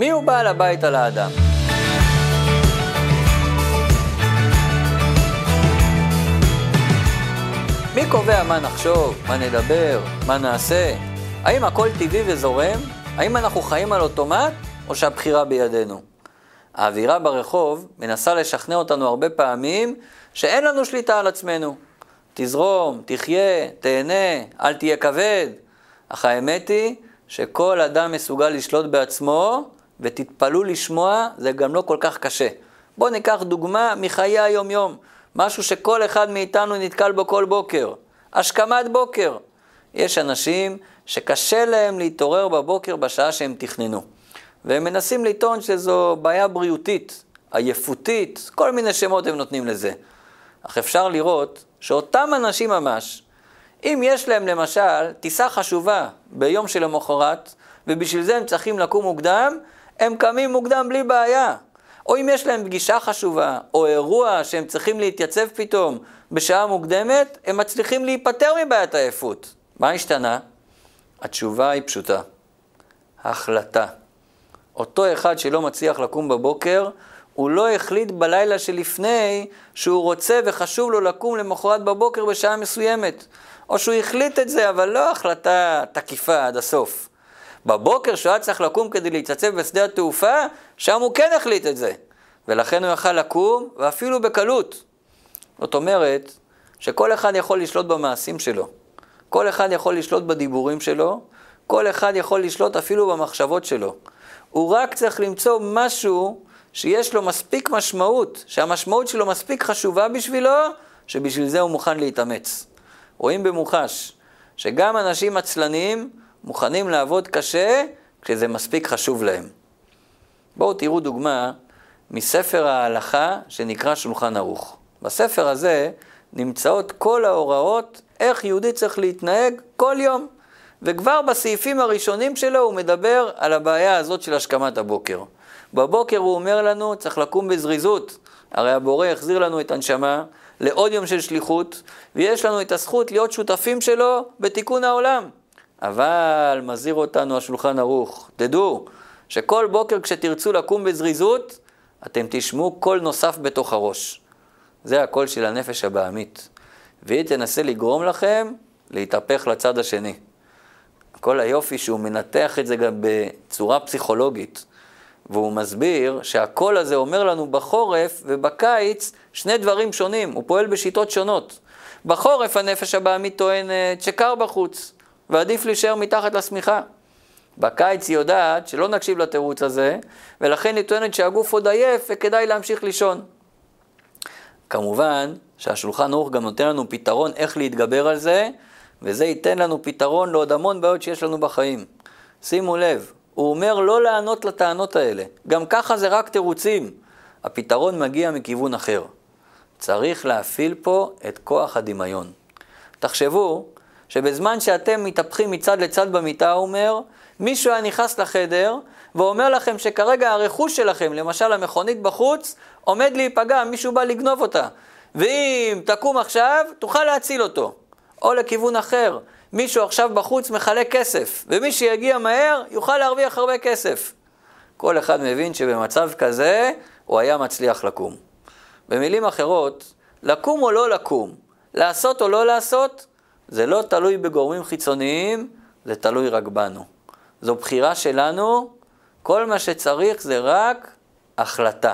מי הוא בעל הבית על האדם? מי קובע מה נחשוב, מה נדבר, מה נעשה? האם הכל טבעי וזורם? האם אנחנו חיים על אוטומט, או שהבחירה בידינו? האווירה ברחוב מנסה לשכנע אותנו הרבה פעמים שאין לנו שליטה על עצמנו. תזרום, תחיה, תהנה, אל תהיה כבד. אך האמת היא שכל אדם מסוגל לשלוט בעצמו, ותתפלאו לשמוע, זה גם לא כל כך קשה. בואו ניקח דוגמה מחיי היום-יום, משהו שכל אחד מאיתנו נתקל בו כל בוקר. השכמת בוקר. יש אנשים שקשה להם להתעורר בבוקר בשעה שהם תכננו. והם מנסים לטעון שזו בעיה בריאותית, עייפותית, כל מיני שמות הם נותנים לזה. אך אפשר לראות שאותם אנשים ממש, אם יש להם למשל טיסה חשובה ביום שלמחרת, ובשביל זה הם צריכים לקום מוקדם, הם קמים מוקדם בלי בעיה. או אם יש להם פגישה חשובה, או אירוע שהם צריכים להתייצב פתאום בשעה מוקדמת, הם מצליחים להיפטר מבעיית העייפות. מה השתנה? התשובה היא פשוטה. החלטה. אותו אחד שלא מצליח לקום בבוקר, הוא לא החליט בלילה שלפני שהוא רוצה וחשוב לו לקום למחרת בבוקר בשעה מסוימת. או שהוא החליט את זה, אבל לא החלטה תקיפה עד הסוף. בבוקר שהוא היה צריך לקום כדי להתייצב בשדה התעופה, שם הוא כן החליט את זה. ולכן הוא יכל לקום, ואפילו בקלות. זאת אומרת, שכל אחד יכול לשלוט במעשים שלו. כל אחד יכול לשלוט בדיבורים שלו, כל אחד יכול לשלוט אפילו במחשבות שלו. הוא רק צריך למצוא משהו שיש לו מספיק משמעות, שהמשמעות שלו מספיק חשובה בשבילו, שבשביל זה הוא מוכן להתאמץ. רואים במוחש שגם אנשים עצלנים מוכנים לעבוד קשה כשזה מספיק חשוב להם. בואו תראו דוגמה מספר ההלכה שנקרא שולחן ערוך. בספר הזה נמצאות כל ההוראות איך יהודי צריך להתנהג כל יום. וכבר בסעיפים הראשונים שלו הוא מדבר על הבעיה הזאת של השכמת הבוקר. בבוקר הוא אומר לנו, צריך לקום בזריזות. הרי הבורא החזיר לנו את הנשמה לעוד יום של שליחות, ויש לנו את הזכות להיות שותפים שלו בתיקון העולם. אבל מזהיר אותנו השולחן ערוך, תדעו שכל בוקר כשתרצו לקום בזריזות, אתם תשמעו קול נוסף בתוך הראש. זה הקול של הנפש הבעמית. והיא תנסה לגרום לכם להתהפך לצד השני. כל היופי שהוא מנתח את זה גם בצורה פסיכולוגית. והוא מסביר שהקול הזה אומר לנו בחורף ובקיץ שני דברים שונים, הוא פועל בשיטות שונות. בחורף הנפש הבעמית טוענת שקר בחוץ, ועדיף להישאר מתחת לשמיכה. בקיץ היא יודעת שלא נקשיב לתירוץ הזה, ולכן היא טוענת שהגוף עוד עייף וכדאי להמשיך לישון. כמובן שהשולחן ערוך גם נותן לנו פתרון איך להתגבר על זה, וזה ייתן לנו פתרון לעוד המון בעיות שיש לנו בחיים. שימו לב, הוא אומר לא לענות לטענות האלה. גם ככה זה רק תירוצים. הפתרון מגיע מכיוון אחר. צריך להפעיל פה את כוח הדמיון. תחשבו שבזמן שאתם מתהפכים מצד לצד במיטה, הוא אומר, מישהו היה נכנס לחדר ואומר לכם שכרגע הרכוש שלכם, למשל המכונית בחוץ, עומד להיפגע, מישהו בא לגנוב אותה. ואם תקום עכשיו, תוכל להציל אותו. או לכיוון אחר, מישהו עכשיו בחוץ מחלק כסף, ומי שיגיע מהר יוכל להרוויח הרבה כסף. כל אחד מבין שבמצב כזה הוא היה מצליח לקום. במילים אחרות, לקום או לא לקום, לעשות או לא לעשות, זה לא תלוי בגורמים חיצוניים, זה תלוי רק בנו. זו בחירה שלנו, כל מה שצריך זה רק החלטה.